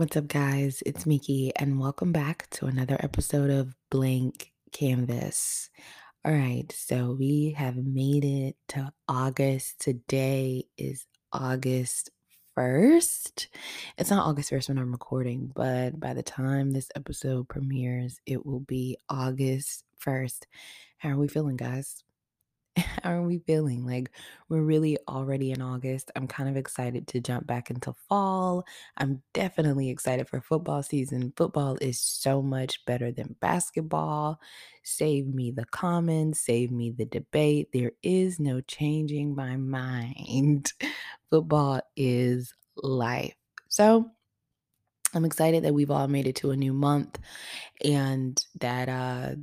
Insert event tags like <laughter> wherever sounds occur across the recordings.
What's up, guys? It's Miki, and welcome back to another episode of Blank Kanvas. All right, so we have made it to August. Today is August 1st. It's not August 1st when I'm recording, but by the time this episode premieres, it will be August 1st. How are we feeling, guys? How <laughs> are we feeling? Like, we're really already in August. I'm kind of excited to jump back into fall. I'm definitely excited for football season. Football is so much better than basketball. Save me the comments, save me the debate. There is no changing my mind. <laughs> football is life. So, I'm excited that we've all made it to a new month and that uh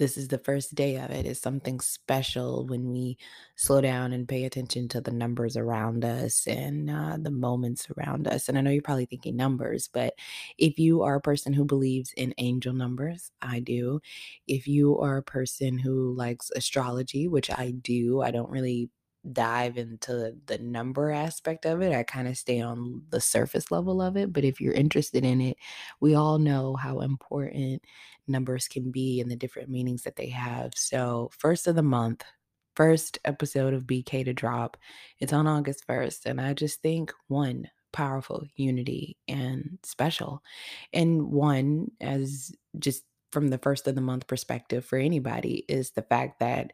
this is the first day of it. It's something special when we slow down and pay attention to the numbers around us and uh, the moments around us. And I know you're probably thinking numbers, but if you are a person who believes in angel numbers, I do. If you are a person who likes astrology, which I do, I don't really dive into the number aspect of it. I kind of stay on the surface level of it. But if you're interested in it, we all know how important numbers can be and the different meanings that they have. So, first of the month, first episode of BK to drop. It's on August 1st. And I just think one, powerful, unity, and special. And one, as just from the first of the month perspective for anybody, is the fact that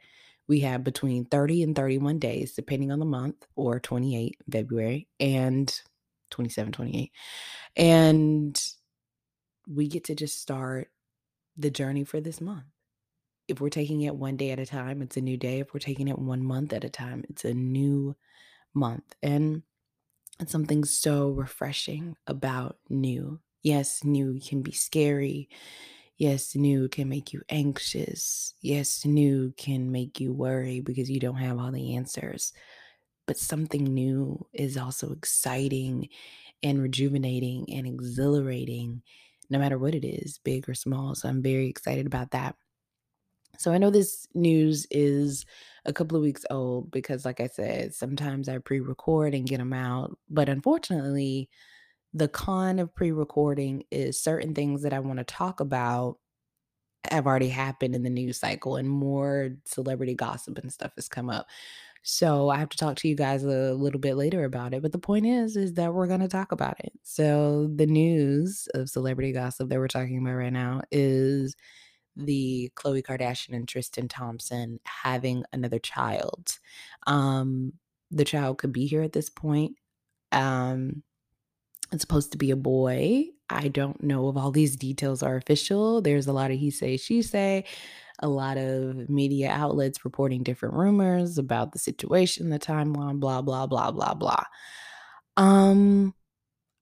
we have between 30 and 31 days, depending on the month, or 28 February and 27, 28. And we get to just start the journey for this month. If we're taking it one day at a time, it's a new day. If we're taking it one month at a time, it's a new month. And something so refreshing about new. Yes, new can be scary. Yes, new can make you anxious. Yes, new can make you worry because you don't have all the answers. But something new is also exciting and rejuvenating and exhilarating, no matter what it is, big or small. So I'm very excited about that. So I know this news is a couple of weeks old because, like I said, sometimes I pre record and get them out. But unfortunately, the con of pre recording is certain things that I want to talk about have already happened in the news cycle and more celebrity gossip and stuff has come up. So I have to talk to you guys a little bit later about it. But the point is, is that we're going to talk about it. So the news of celebrity gossip that we're talking about right now is the Khloe Kardashian and Tristan Thompson having another child. Um, the child could be here at this point. Um, it's supposed to be a boy. I don't know if all these details are official. There's a lot of he say, she say, a lot of media outlets reporting different rumors about the situation, the timeline, blah, blah, blah, blah, blah. Um,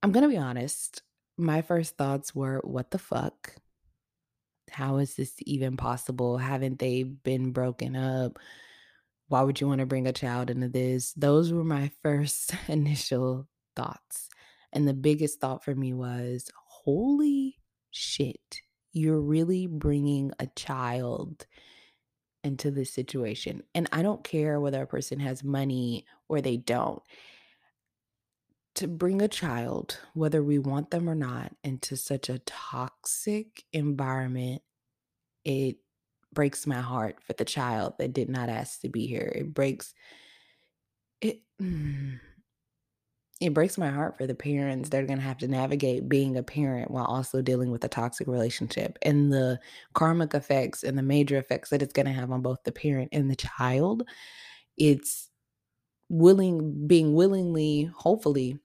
I'm gonna be honest. My first thoughts were, what the fuck? How is this even possible? Haven't they been broken up? Why would you want to bring a child into this? Those were my <laughs> first initial thoughts. And the biggest thought for me was, holy shit, you're really bringing a child into this situation. And I don't care whether a person has money or they don't. To bring a child, whether we want them or not, into such a toxic environment, it breaks my heart for the child that did not ask to be here. It breaks it. Mm, it breaks my heart for the parents they're going to have to navigate being a parent while also dealing with a toxic relationship and the karmic effects and the major effects that it's going to have on both the parent and the child. It's willing, being willingly, hopefully,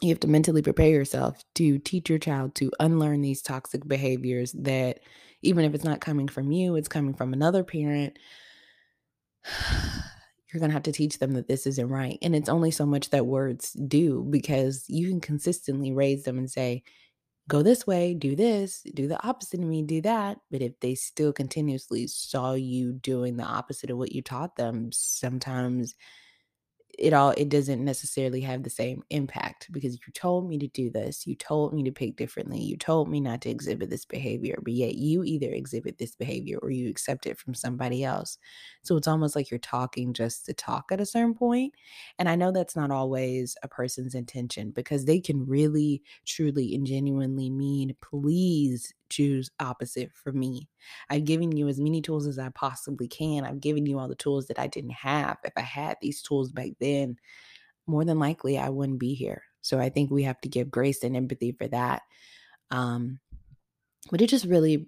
you have to mentally prepare yourself to teach your child to unlearn these toxic behaviors that, even if it's not coming from you, it's coming from another parent <sighs> you're going to have to teach them that this isn't right. And it's only so much that words do because you can consistently raise them and say, go this way, do this, do the opposite of me, do that. But if they still continuously saw you doing the opposite of what you taught them, sometimes it all it doesn't necessarily have the same impact because you told me to do this you told me to pick differently you told me not to exhibit this behavior but yet you either exhibit this behavior or you accept it from somebody else. So it's almost like you're talking just to talk at a certain point and i know that's not always a person's intention because they can really truly and genuinely mean please choose opposite for me. I've given you as many tools as I possibly can. I've given you all the tools that I didn't have. If I had these tools back then, more than likely I wouldn't be here. So I think we have to give grace and empathy for that. Um, but it just really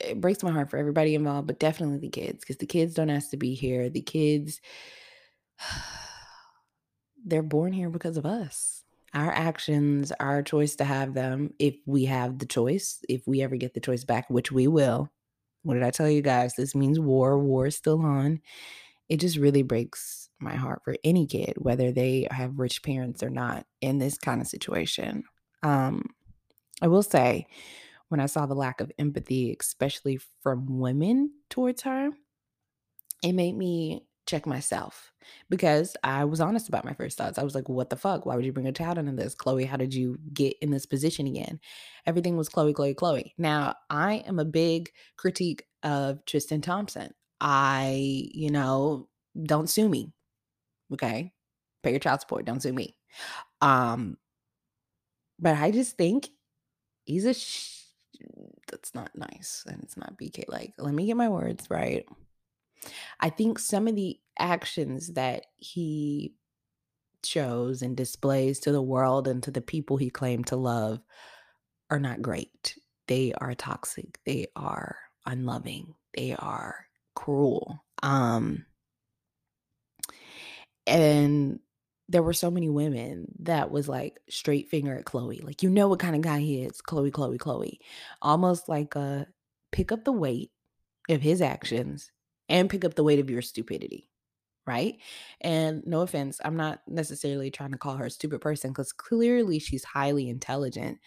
it breaks my heart for everybody involved, but definitely the kids, because the kids don't ask to be here. The kids, <sighs> they're born here because of us our actions, our choice to have them, if we have the choice, if we ever get the choice back, which we will. What did I tell you guys? This means war. War is still on. It just really breaks my heart for any kid, whether they have rich parents or not, in this kind of situation. Um, I will say, when I saw the lack of empathy, especially from women towards her, it made me check myself because I was honest about my first thoughts. I was like, what the fuck? Why would you bring a child into this? Khloe, how did you get in this position again? Everything was Khloe, Khloe, Khloe. Now, I am a big critique of Tristan Thompson. I, you know, don't sue me. Okay. Pay your child support. Don't sue me. Um, but I just think he's a sh- that's not nice and it's not BK. Like, let me get my words right. I think some of the actions that he shows and displays to the world and to the people he claimed to love are not great. They are toxic. They are unloving. They are cruel. Um and there were so many women that was like straight finger at Khloe. Like you know what kind of guy he is. Khloe, Khloe, Khloe. Almost like a pick up the weight of his actions and pick up the weight of your stupidity right? And no offense, I'm not necessarily trying to call her a stupid person because clearly she's highly intelligent.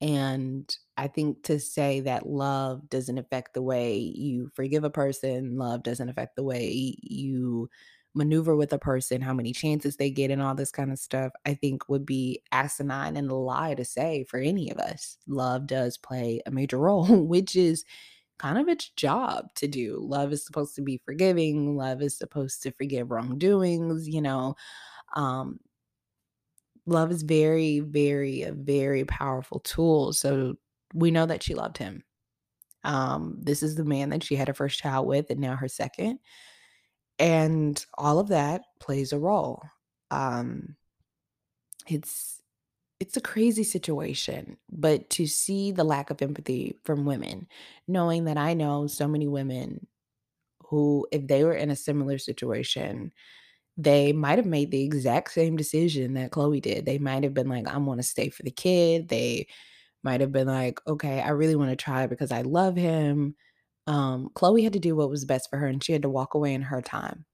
And I think to say that love doesn't affect the way you forgive a person, love doesn't affect the way you maneuver with a person, how many chances they get, and all this kind of stuff, I think would be asinine and a lie to say for any of us. Love does play a major <laughs> role, which is kind of its job to do. Love is supposed to be forgiving, love is supposed to forgive wrongdoings, you know. Um love is very very a very powerful tool. So we know that she loved him. Um this is the man that she had her first child with and now her second. And all of that plays a role. Um it's it's a crazy situation, but to see the lack of empathy from women, knowing that I know so many women who, if they were in a similar situation, they might have made the exact same decision that Khloe did. They might have been like, I want to stay for the kid. They might have been like, okay, I really want to try because I love him. Um, Khloe had to do what was best for her and she had to walk away in her time.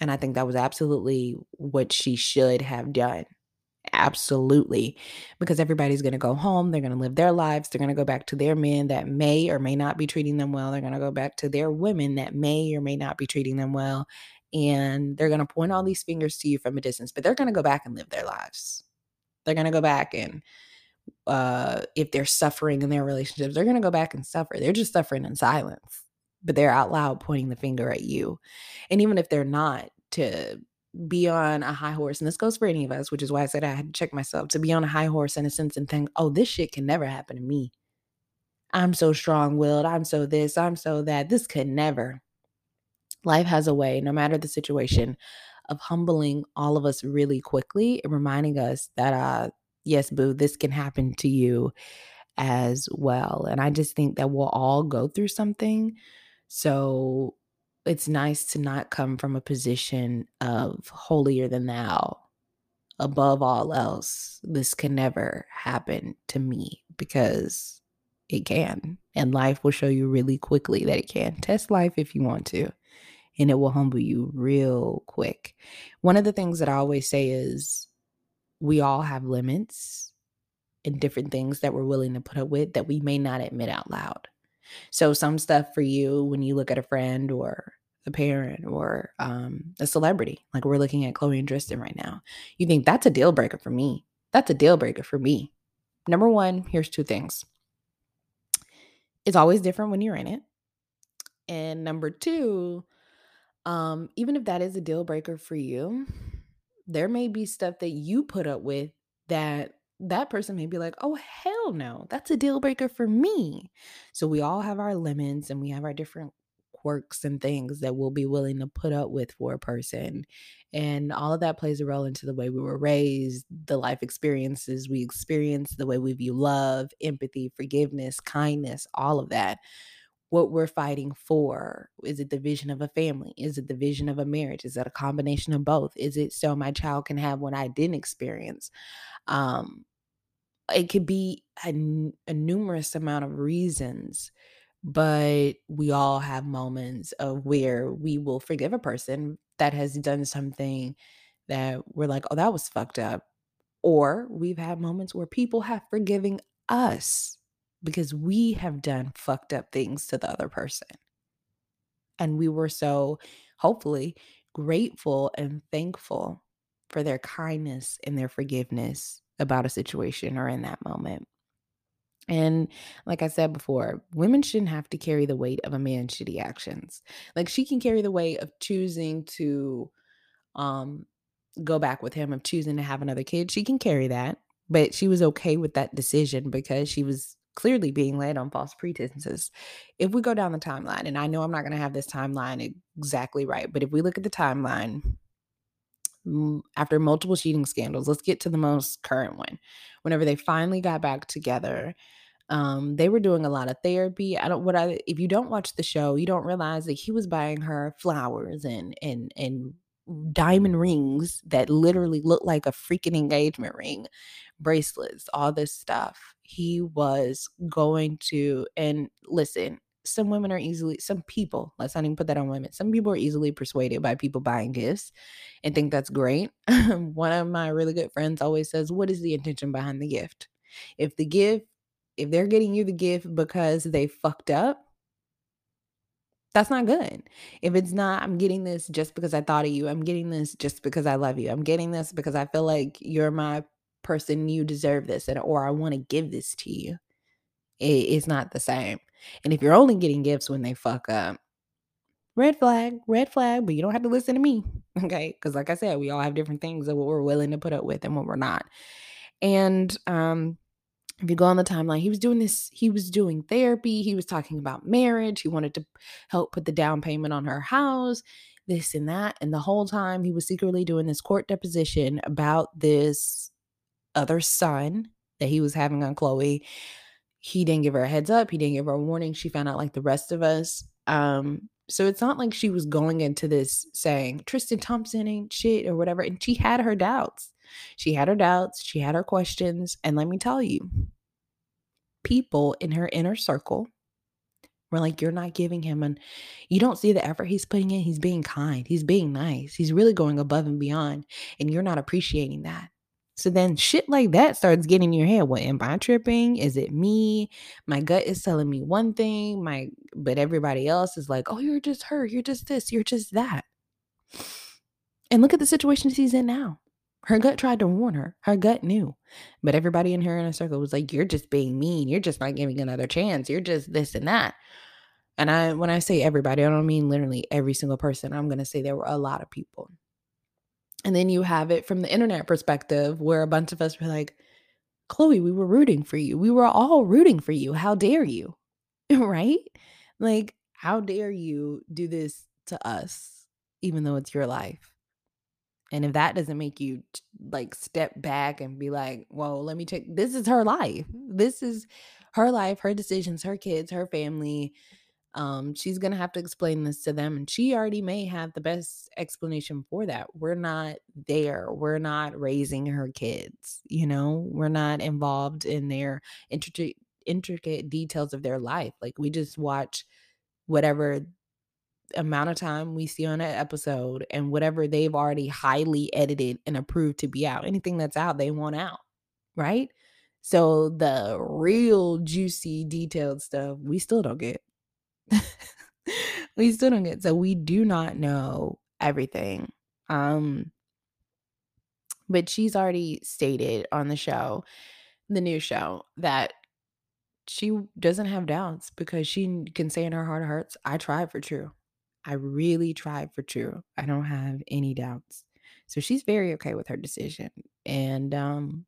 And I think that was absolutely what she should have done. Absolutely. Because everybody's going to go home. They're going to live their lives. They're going to go back to their men that may or may not be treating them well. They're going to go back to their women that may or may not be treating them well. And they're going to point all these fingers to you from a distance, but they're going to go back and live their lives. They're going to go back and uh, if they're suffering in their relationships, they're going to go back and suffer. They're just suffering in silence, but they're out loud pointing the finger at you. And even if they're not, to be on a high horse, and this goes for any of us, which is why I said I had to check myself to be on a high horse in a sense and think, oh, this shit can never happen to me. I'm so strong willed. I'm so this. I'm so that. This could never. Life has a way, no matter the situation, of humbling all of us really quickly and reminding us that, uh, yes, boo, this can happen to you as well. And I just think that we'll all go through something. So it's nice to not come from a position of holier than thou. Above all else, this can never happen to me because it can. And life will show you really quickly that it can. Test life if you want to, and it will humble you real quick. One of the things that I always say is we all have limits and different things that we're willing to put up with that we may not admit out loud. So, some stuff for you when you look at a friend or a parent, or um, a celebrity. Like we're looking at Khloe and Tristan right now. You think that's a deal breaker for me? That's a deal breaker for me. Number one, here's two things. It's always different when you're in it. And number two, um, even if that is a deal breaker for you, there may be stuff that you put up with that that person may be like, oh, hell no, that's a deal breaker for me. So we all have our limits and we have our different quirks and things that we'll be willing to put up with for a person. And all of that plays a role into the way we were raised, the life experiences we experience, the way we view love, empathy, forgiveness, kindness, all of that what we're fighting for. Is it the vision of a family? Is it the vision of a marriage? Is it a combination of both? Is it so my child can have what I didn't experience? Um, it could be a, a numerous amount of reasons, but we all have moments of where we will forgive a person that has done something that we're like, oh, that was fucked up. Or we've had moments where people have forgiven us because we have done fucked up things to the other person. And we were so, hopefully, grateful and thankful for their kindness and their forgiveness about a situation or in that moment. And like I said before, women shouldn't have to carry the weight of a man's shitty actions. Like she can carry the weight of choosing to um go back with him, of choosing to have another kid. She can carry that. But she was okay with that decision because she was clearly being led on false pretenses. If we go down the timeline, and I know I'm not going to have this timeline exactly right, but if we look at the timeline, after multiple cheating scandals, let's get to the most current one. Whenever they finally got back together, um, they were doing a lot of therapy. I don't what I if you don't watch the show, you don't realize that he was buying her flowers and and and diamond rings that literally looked like a freaking engagement ring, bracelets, all this stuff. He was going to, and listen, some women are easily, some people, let's not even put that on women, some people are easily persuaded by people buying gifts and think that's great. <laughs> One of my really good friends always says, What is the intention behind the gift? If the gift, if they're getting you the gift because they fucked up, that's not good. If it's not, I'm getting this just because I thought of you. I'm getting this just because I love you. I'm getting this because I feel like you're my person. You deserve this, and or I want to give this to you. It, it's not the same. And if you're only getting gifts when they fuck up, red flag, red flag. But you don't have to listen to me, <laughs> okay? Because like I said, we all have different things that what we're willing to put up with and what we're not. And um, if you go on the timeline, he was doing this, he was doing therapy, he was talking about marriage, he wanted to help put the down payment on her house, this and that. And the whole time he was secretly doing this court deposition about this other son that he was having on Khloe. He didn't give her a heads up, he didn't give her a warning. She found out like the rest of us. Um, so it's not like she was going into this saying Tristan Thompson ain't shit or whatever. And she had her doubts. She had her doubts, she had her questions. And let me tell you, people in her inner circle were like, You're not giving him, and you don't see the effort he's putting in. He's being kind, he's being nice, he's really going above and beyond, and you're not appreciating that. So then shit like that starts getting in your head. What am I tripping? Is it me? My gut is telling me one thing, my but everybody else is like, oh, you're just her, you're just this, you're just that. And look at the situation she's in now. Her gut tried to warn her. Her gut knew. But everybody in her inner circle was like, You're just being mean. You're just not giving another chance. You're just this and that. And I when I say everybody, I don't mean literally every single person. I'm gonna say there were a lot of people. And then you have it from the internet perspective where a bunch of us were like, Khloe, we were rooting for you. We were all rooting for you. How dare you? <laughs> right? Like, how dare you do this to us, even though it's your life? And if that doesn't make you like step back and be like, "Whoa, let me check. This is her life. This is her life, her decisions, her kids, her family. Um, she's gonna have to explain this to them, and she already may have the best explanation for that. We're not there. We're not raising her kids. You know, we're not involved in their intricate details of their life. Like we just watch whatever amount of time we see on an episode and whatever they've already highly edited and approved to be out. Anything that's out, they want out, right? So the real juicy, detailed stuff we still don't get. <laughs> we still don't get so we do not know everything. Um but she's already stated on the show, the new show, that she doesn't have doubts because she can say in her heart of hearts, I tried for true. I really tried for true. I don't have any doubts. So she's very okay with her decision. And um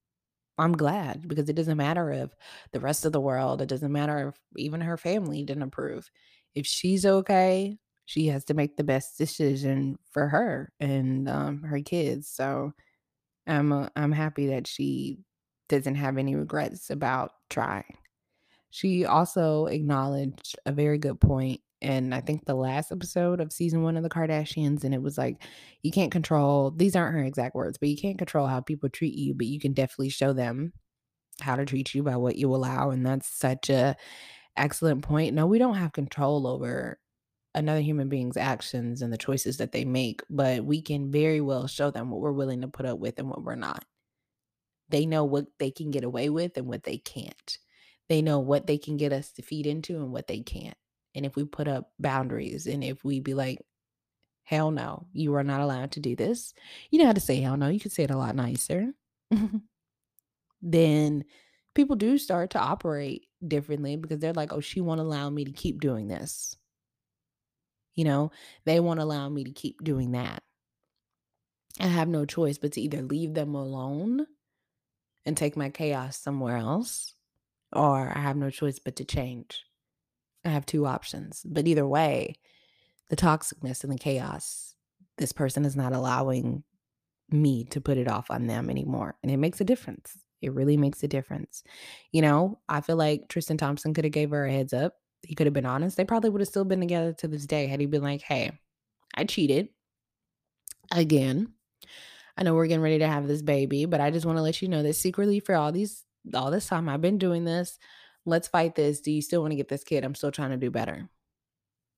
I'm glad because it doesn't matter if the rest of the world, it doesn't matter if even her family didn't approve. If she's okay, she has to make the best decision for her and um, her kids. So I'm uh, I'm happy that she doesn't have any regrets about trying. She also acknowledged a very good point and I think the last episode of season one of the Kardashians, and it was like, you can't control, these aren't her exact words, but you can't control how people treat you, but you can definitely show them how to treat you by what you allow. And that's such a excellent point. No, we don't have control over another human being's actions and the choices that they make, but we can very well show them what we're willing to put up with and what we're not. They know what they can get away with and what they can't. They know what they can get us to feed into and what they can't. And if we put up boundaries and if we be like, hell no, you are not allowed to do this, you know how to say hell no, you could say it a lot nicer. <laughs> then people do start to operate differently because they're like, oh, she won't allow me to keep doing this. You know, they won't allow me to keep doing that. I have no choice but to either leave them alone and take my chaos somewhere else, or I have no choice but to change. I have two options. But either way, the toxicness and the chaos, this person is not allowing me to put it off on them anymore. And it makes a difference. It really makes a difference. You know, I feel like Tristan Thompson could have gave her a heads up. He could have been honest. They probably would have still been together to this day had he been like, hey, I cheated again. I know we're getting ready to have this baby, but I just want to let you know that secretly for all these all this time I've been doing this, let's fight this. Do you still want to get this kid? I'm still trying to do better.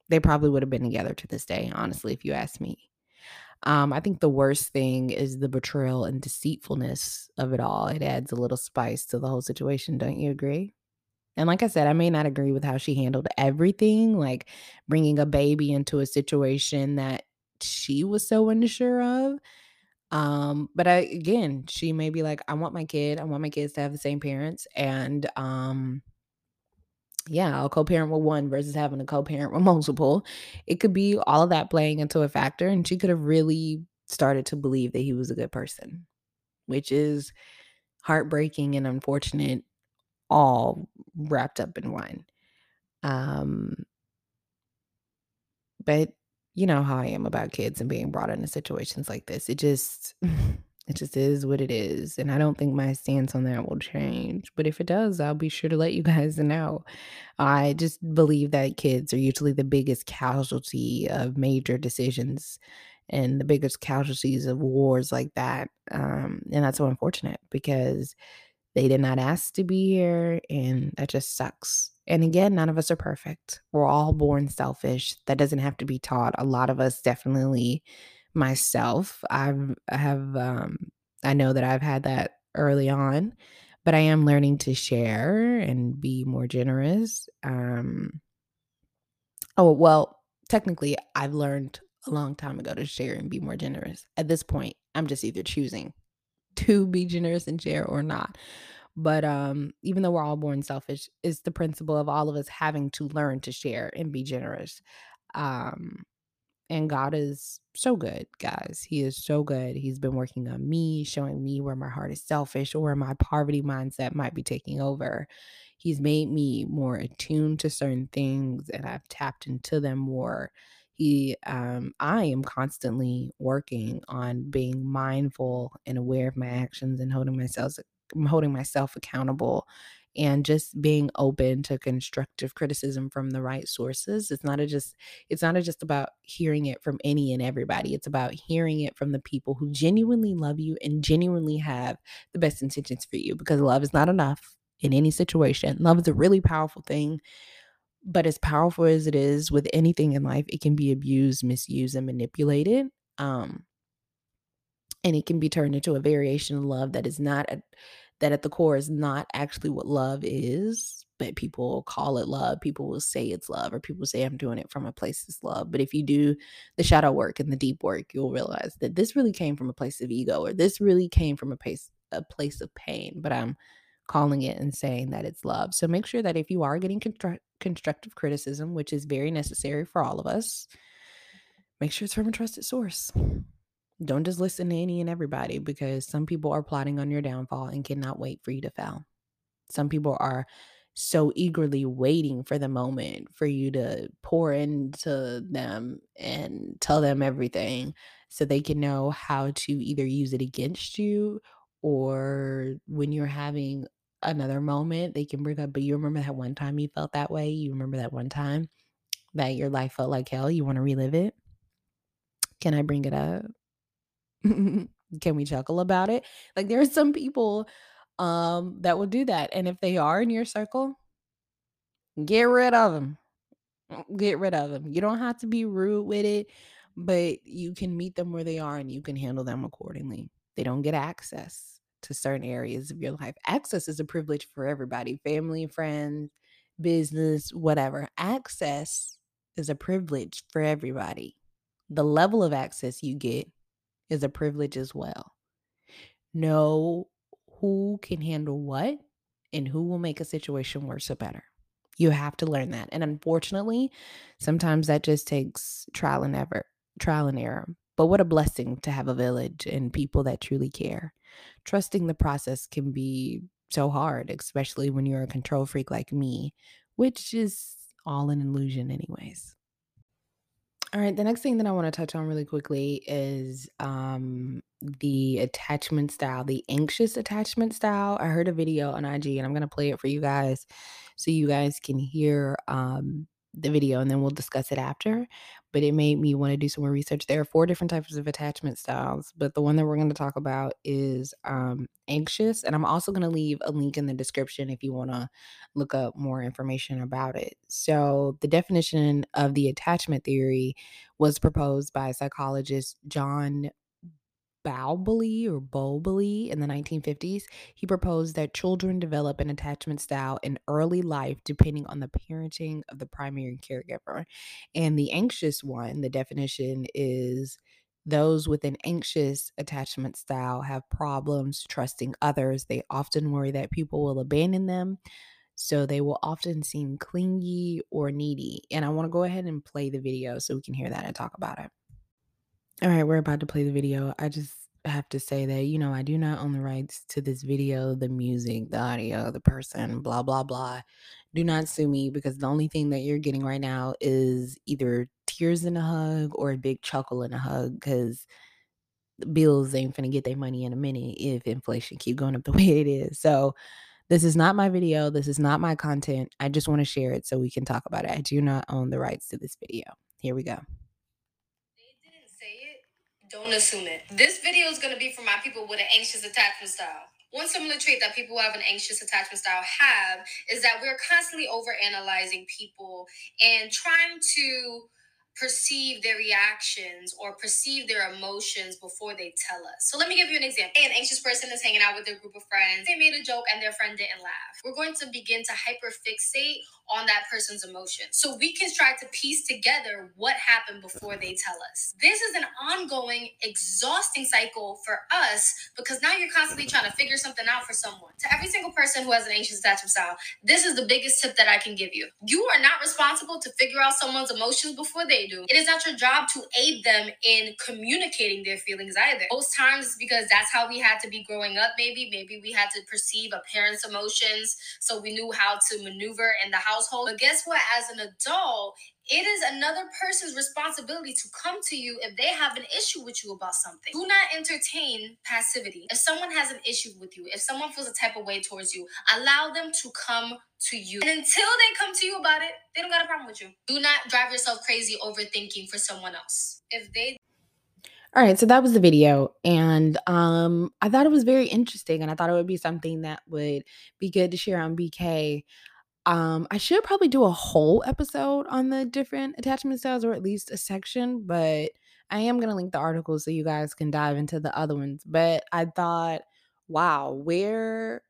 They probably would have been together to this day, honestly, if you ask me. Um, I think the worst thing is the betrayal and deceitfulness of it all. It adds a little spice to the whole situation. Don't you agree? And like I said, I may not agree with how she handled everything, like bringing a baby into a situation that she was so unsure of. Um, but I, again, she may be like, I want my kid, I want my kids to have the same parents. And um, yeah, I'll co-parent with one versus having a co-parent with <laughs> multiple. It could be all of that playing into a factor, and she could have really started to believe that he was a good person, which is heartbreaking and unfortunate, all wrapped up in one. Um, but you know how I am about kids and being brought into situations like this. It just <laughs> It just is what it is. And I don't think my stance on that will change. But if it does, I'll be sure to let you <laughs> guys know. I just believe that kids are usually the biggest casualty of major decisions and the biggest casualties of wars like that. Um, and that's so unfortunate because they did not ask to be here. And that just sucks. And again, none of us are perfect. We're all born selfish. That doesn't have to be taught. A lot of us definitely myself. I've I have um I know that I've had that early on, but I am learning to share and be more generous. Um Oh, well, technically I've learned a long time ago to share and be more generous. At this point, I'm just either choosing <laughs> to be generous and share or not. But um even though we're all born selfish, it's the principle of all of us having to learn to share and be generous. Um and God is so good, guys. He is so good. He's been working on me, showing me where my heart is selfish or my poverty mindset might be taking over. He's made me more attuned to certain things and I've tapped into them more. He um I am constantly working on being mindful and aware of my actions and holding myself holding myself accountable and just being open to constructive criticism from the right sources. It's not a just it's not a just about hearing it from any and everybody. It's about hearing it from the people who genuinely love you and genuinely have the best intentions for you because love is not enough in any situation. Love is a really powerful thing but as powerful as it is with anything in life it can be abused misused and manipulated um and it can be turned into a variation of love that is not a, that at the core is not actually what love is but people call it love. People will say it's love, or people say I'm doing it from a place of love. But if you do the shadow work and the deep work, you'll realize that this really came from a place of ego, or this really came from a place a place of pain. But I'm calling it and saying that it's love. So make sure that if you are getting constru- constructive criticism, which is very necessary for all of us, make sure it's from a trusted source. Don't just listen to any and everybody because some people are plotting on your downfall and cannot wait for you to fail. Some people are so eagerly waiting for the moment for you to pour into them and tell them everything so they can know how to either use it against you or when you're having another moment they can bring up but you remember that one time you felt that way? You remember that one time that your life felt like hell? You want to relive it? Can i bring it up <laughs> can we chuckle about it? Like there are some people um that will do that and if they are in your circle get rid of them get rid of them you don't have to be rude with it but you can meet them where they are and you can handle them accordingly. They don't get access to certain areas of your life. Access is a privilege for everybody family friends business whatever. Access is a privilege for everybody. The level of access you get is a privilege as well know who can handle what and who will make a situation worse or better. You have to learn that. And unfortunately, sometimes that just takes trial and ever trial and error. But what a blessing to have a village and people that truly care. Trusting the process can be so hard, especially when you're a control freak like me, which is all an illusion, anyways. All right, the next thing that I want to touch on really quickly is um the attachment style, the anxious attachment style. I heard a video on IG and I'm going to play it for you guys so you guys can hear um the video and then we'll discuss it after. But it made me want to do some more research. There are four different types of attachment styles, but the one that we're going to talk about is um, anxious. And I'm also going to leave a link in the description if you want to look up more information about it. So, the definition of the attachment theory was proposed by psychologist John Bowlby or Bowlby in the 1950s, he proposed that children develop an attachment style in early life depending on the parenting of the primary caregiver. And the anxious one, the definition is those with an anxious attachment style have problems trusting others. They often worry that people will abandon them. So they will often seem clingy or needy. And I want to go ahead and play the video so we can hear that and talk about it. All right, we're about to play the video. I just have to say that, you know, I do not own the rights to this video, the music, the audio, the person, blah, blah, blah. Do not sue me because the only thing that you're getting right now is either tears in a hug or a big chuckle in a hug because bills ain't finna get their money in a minute if inflation keep going up the <laughs> way it is. So this is not my video. This is not my content. I just want to share it so we can talk about it. I do not own the rights to this video. Here we go don't assume it. This video is going to be for my people with an anxious attachment style. One similar trait that people who have an anxious attachment style have is that we're constantly over analyzing people and trying to perceive their reactions or perceive their emotions before they tell us. So let me give you an example. An anxious person is hanging out with their group of friends. They made a joke and their friend didn't laugh. We're going to begin to hyperfixate on that person's emotions. So we can try to piece together what happened before they tell us. This is an ongoing, exhausting cycle for us because now you're constantly trying to figure something out for someone. To every single person who has an anxious attachment style, this is the biggest tip that I can give you. You are not responsible to figure out someone's emotions before they do. It is not your job to aid them in communicating their feelings either. Most times because that's how we had to be growing up, maybe. Maybe we had to perceive a parent's emotions so we knew how to maneuver in the household. But guess what? As an adult, it is another person's responsibility to come to you if they have an issue with you about something. Do not entertain passivity. If someone has an issue with you, if someone feels a type of way towards you, allow them to come to you. And until they come to you about it, they don't got a problem with you. Do not drive yourself crazy overthinking for someone else. If they all right, so that was the video and um I thought it was very interesting and I thought it would be something that would be good to share on BK. Um I should probably do a whole episode on the different attachment styles or at least a section, but I am going to link the article so you guys can dive into the other ones. But I thought, wow, where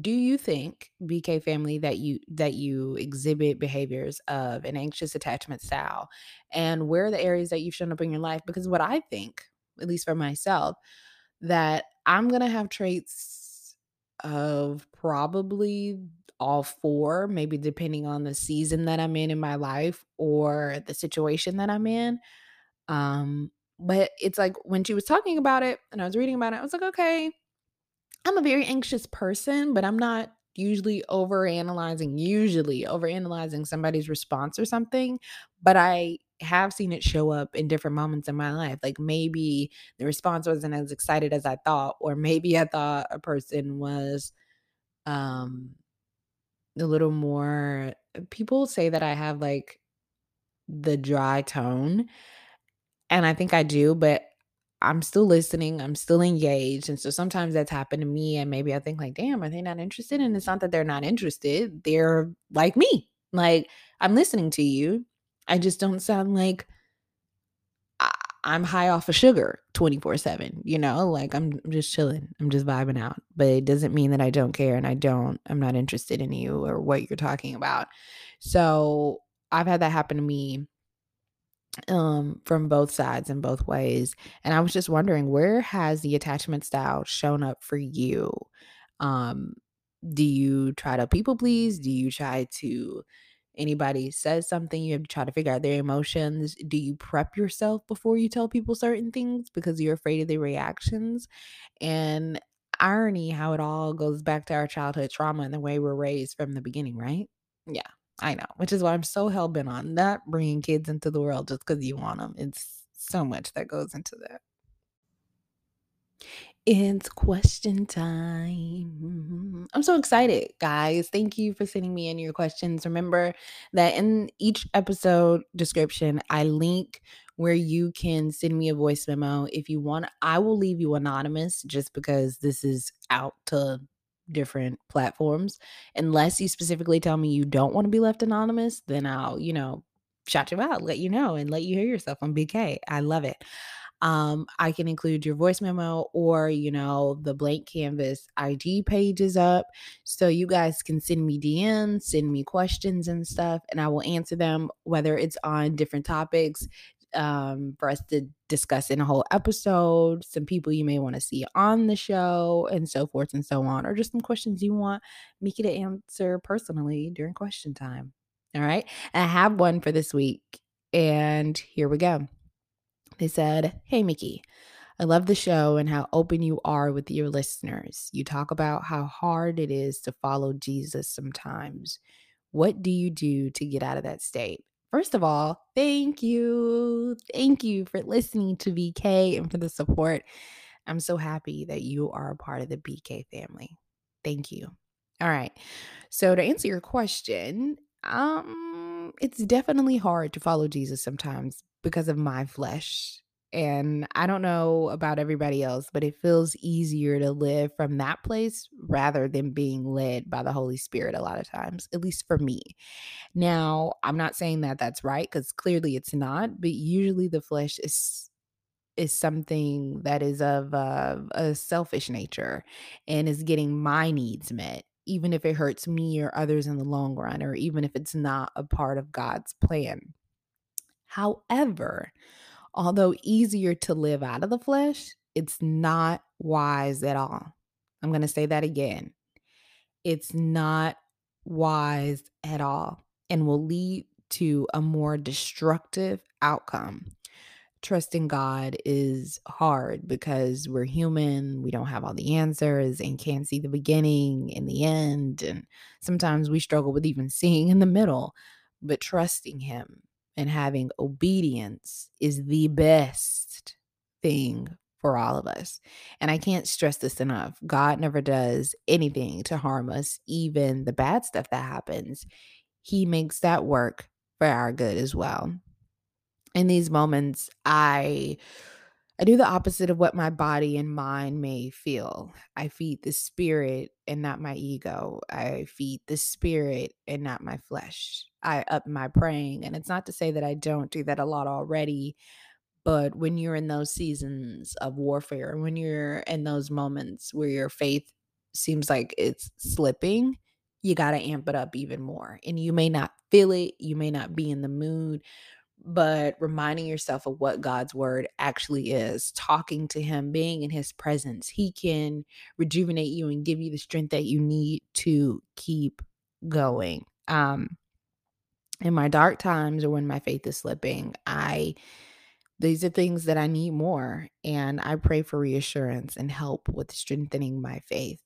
do you think BK family that you that you exhibit behaviors of an anxious attachment style and where are the areas that you've shown up in your life because what I think at least for myself that I'm going to have traits of probably all four maybe depending on the season that I'm in in my life or the situation that I'm in um but it's like when she was talking about it and I was reading about it I was like okay I'm a very anxious person, but I'm not usually over analyzing usually over analyzing somebody's response or something, but I have seen it show up in different moments in my life. Like maybe the response wasn't as excited as I thought, or maybe I thought a person was um a little more uh, people say that I have like the dry tone, and I think I do, but I'm still listening, I'm still engaged, and so sometimes that's happened to me, and maybe I think like, "Damn, are they not interested?" And it's not that they're not interested, they're like me. Like, I'm listening to you, I just don't sound like I'm high off of sugar 24/7, you know? Like, I'm I'm just chilling, I'm just vibing out, but it doesn't mean that I don't care and I don't I'm not interested in you or what you're talking about. So, I've had that happen to me um from both sides and both ways and i was just wondering where has the attachment style shown up for you um do you try to people please do you try to anybody says something you have to try to figure out their emotions do you prep yourself before you tell people certain things because you're afraid of the reactions and irony how it all goes back to our childhood trauma and the way we're raised from the beginning right yeah I know, which is why I'm so hell bent on not bringing kids into the world just because you want them. It's so much that goes into that. It's question time. Mm-hmm. I'm so excited, guys. Thank you for sending me in your questions. Remember that in each episode description, I link where you can send me a voice memo if you want. I will leave you anonymous just because this is out to different platforms. Unless you specifically tell me you don't want to be left anonymous, then I'll, you know, shout you out, let you know, and let you hear yourself on BK. I love it. Um, I can include your voice memo or, you know, the blank kanvas IG page is up. So you guys can send me DMs, send me questions and stuff, and I will answer them, whether it's on different topics, um, for us to discuss in a whole episode, some people you may want to see on the show, and so forth and so on, or just some questions you want Miki to answer personally during question time. All right. And I have one for this week, and here we go. They said, Hey, Mickey, I love the show and how open you are with your listeners. You talk about how hard it is to follow Jesus sometimes. What do you do to get out of that state? First of all, thank you. Thank you for listening to BK and for the support. I'm so happy that you are a part of the BK family. Thank you. All right. So to answer your question, um it's definitely hard to follow Jesus sometimes because of my flesh. And I don't know about everybody else, but it feels easier to live from that place rather than being led by the Holy Spirit a lot of times, at least for me. Now, I'm not saying that that's right because clearly it's not, but usually the flesh is is something that is of uh, a selfish nature and is getting my needs met even if it hurts me or others in the long run or even if it's not a part of God's plan. However, although easier to live out of the flesh, it's not wise at all. I'm going to say that again. It's not wise at all and will lead to a more destructive outcome. Trusting God is hard because we're human, we don't have all the answers and can't see the beginning and the end. And sometimes we struggle with even <laughs> seeing in the middle, but trusting Him and having obedience is the best thing for all of us. And I can't stress this enough. God never does anything to harm us, even the bad stuff that happens. He makes that work for our good as well. In these moments, I I do the opposite of what my body and mind may feel. I feed the spirit and not my ego. I feed the spirit and not my flesh. I up my praying. And it's not to say that I don't do that a lot already, but when you're in those seasons of warfare, when you're in those moments where your faith seems like it's slipping, you got to amp it up even more. And you may not feel it, you may not be in the mood, but reminding yourself of what God's word actually is, talking to Him, being in His presence, He can rejuvenate you and give you the strength that you need to keep going. Um, in my dark times or when my faith is slipping, I these are things that I need more. And I pray for reassurance and help with strengthening my faith.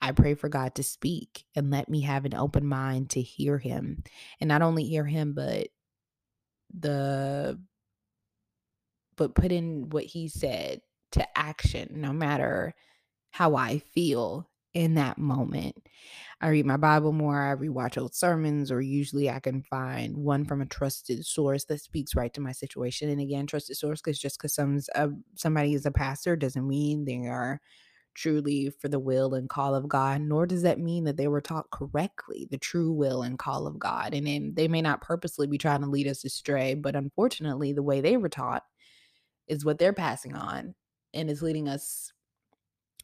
I pray for God to speak and let me have an open mind to hear Him. And not only hear Him, but the but put in what he said to action no matter how I feel in that moment. I read my Bible more, I rewatch old sermons, or usually I can find one from a trusted source that speaks right to my situation. And again, trusted source because just because some uh, somebody is a pastor doesn't mean they are truly for the will and call of God, nor does that mean that they were taught correctly the true will and call of God. And then they may not purposely be trying to lead us astray, but unfortunately, the way they were taught is what they're passing on and is leading us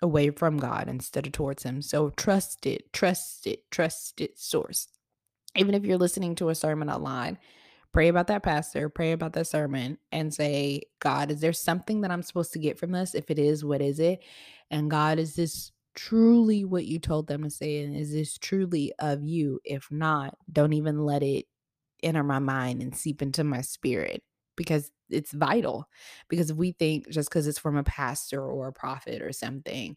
away from God instead of towards Him. So trust it, trust it, trust it source. Even if you're listening to a sermon online, pray about that pastor, pray about that sermon, and say, God, is there something that I'm supposed to get from this? If it is, what is it? And God, is this truly what you told them to say? And is this truly of you? If not, don't even let it enter my mind and seep into my spirit because it's vital. Because if we think just because it's from a pastor or a prophet or something,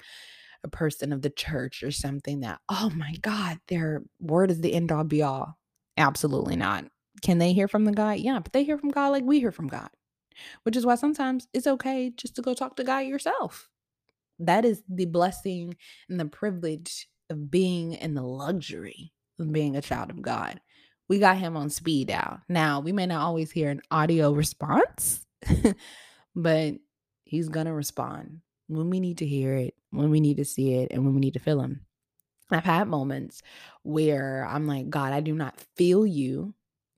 a person of the church or something that, oh my God, their word is the end all be all. Absolutely not. Can they hear from the God? Yeah, but they hear from God like we hear from God, which is why sometimes it's okay just to go talk to God yourself. That is the blessing and the privilege of being in the luxury of being a child of God. We got him on speed dial. Now, we may not always hear an audio response, <laughs> but he's going to respond when we need to hear it, when we need to see it, and when we need to feel him. I've had moments where I'm like, God, I do not feel you.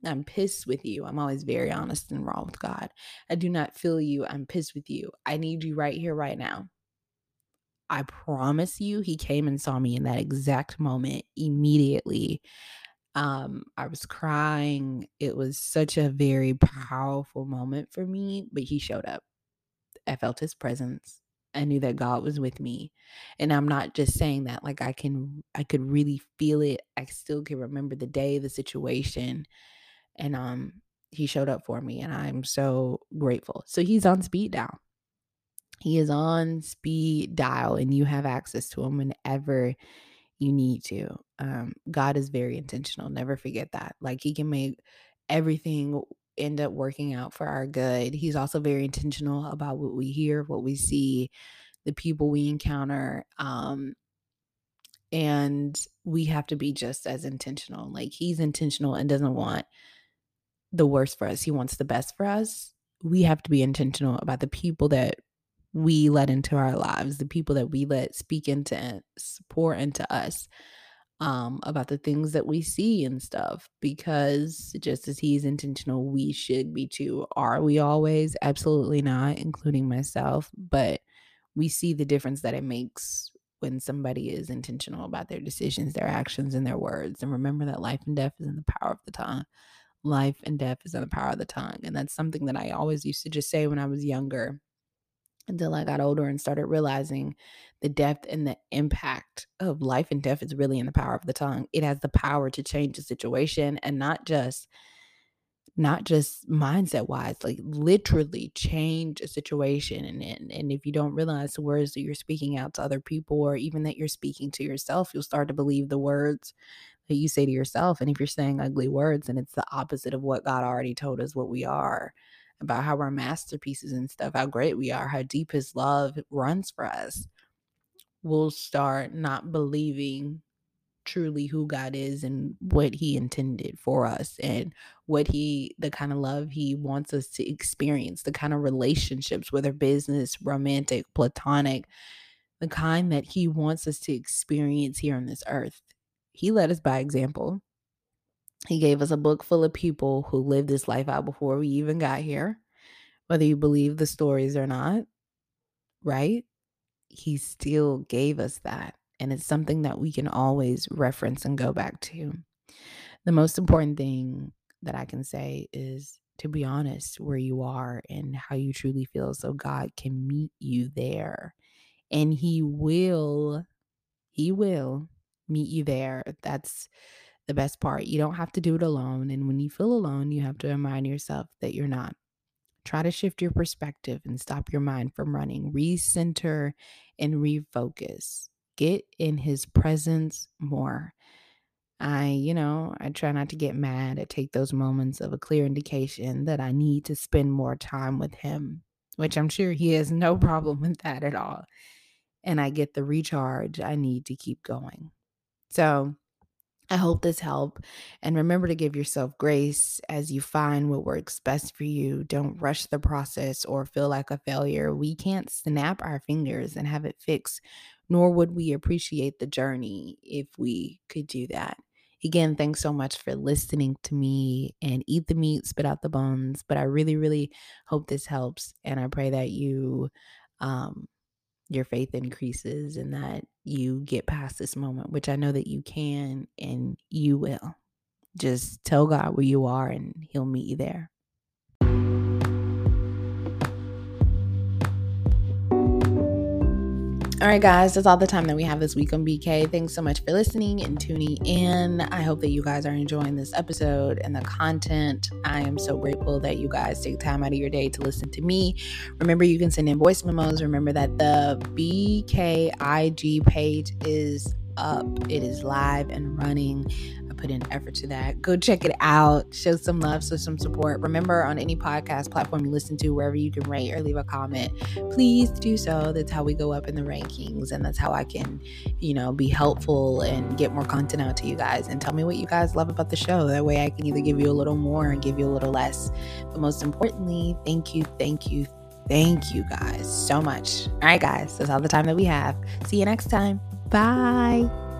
I'm pissed with you. I'm always very honest and raw with God. I do not feel you. I'm pissed with you. I need you right here, right now. I promise you, he came and saw me in that exact moment immediately. Um, I was crying. It was such a very powerful moment for me, but he showed up. I felt his presence. I knew that God was with me. And I'm not just saying that like I can I could really feel it. I still can remember the day, the situation. And um he showed up for me and I'm so grateful. So he's on speed dial. He is on speed dial and you have access to him whenever you need to. Um, God is very intentional. Never forget that. Like he can make everything end up working out for our good. He's also very intentional about what we hear, what we see, the people we encounter. Um, and we have to be just as intentional. Like he's intentional and doesn't want the worst for us. He wants the best for us. We have to be intentional about the people that we let into our lives, the people that we let speak into and support into us um, about the things that we see and stuff. Because just as he's intentional, we should be too. Are we always? Absolutely not, including myself. But we see the difference that it makes when somebody is intentional about their decisions, their actions, and their words. And remember that life and death is in the power of the tongue. Life and death is in the power of the tongue. And that's something that I always used to just say when I was younger until I got older and started realizing the depth and the impact of life and death is really in the power of the tongue. It has the power to change a situation and not just not just mindset wise, like literally change a situation. And, and and if you don't realize the words that you're speaking out to other people or even that you're speaking to yourself, you'll start to believe the words that you say to yourself. And if you're saying ugly words and it's the opposite of what God already told us what we are, about how we're masterpieces and stuff, how great we are, how deep his love runs for us, we'll start not believing truly who God is and what he intended for us and what he the kind of love he wants us to experience, the kind of relationships whether business, romantic, platonic, the kind that he wants us to experience here on this earth. He led us by example. He gave us a book full of people who lived this life out before we even got here, whether you believe the stories or not, right? He still gave us that. and it's something that we can always reference and go back to. The most important thing that I can say is to be honest where you are and how you truly feel so God can meet you there. And He will, He will meet you there. That's the best part. You don't have to do it alone. And when you feel alone, you have to remind yourself that you're not. Try to shift your perspective and stop your mind from running. Recenter and refocus. Get in his presence more. I, you know, I try not to get mad. I take those moments of a clear indication that I need to spend more time with him, which I'm sure he has no <laughs> problem with that at all. And I get the recharge I need to keep going. So, I hope this helped. And remember to give yourself grace as you find what works best for you. Don't rush the process or feel like a failure. We can't snap our fingers and have it fixed, nor would we appreciate the journey if we could do that. Again, thanks so much for listening to me and eat the meat, spit out the bones. But I really, really hope this helps. And I pray that you um, your faith increases and that you get past this moment, which I know that you can and you will. Just tell God where you are and He'll meet you there. All right, guys, that's all the time that we have this week on BK. Thanks so much for listening and tuning in. I hope that you guys are enjoying this episode and the content. I am so grateful that you guys take time out of your day to listen to me. Remember, you can send in voice memos. Remember that the BKIG page is up, it is live and running I put in effort to that. Go check it out. Show some love, show some support. Remember, on any podcast platform you listen to, wherever you can rate or leave a comment, please do so. That's how we go up in the rankings, and that's how I can, you know, be helpful and get more content out to you guys. And tell me what you guys love about the show. That way, I can either give you a little more and give you a little less. But most importantly, thank you, thank you, thank you guys so much. All right, guys, that's all the time that we have. See you next time. Bye.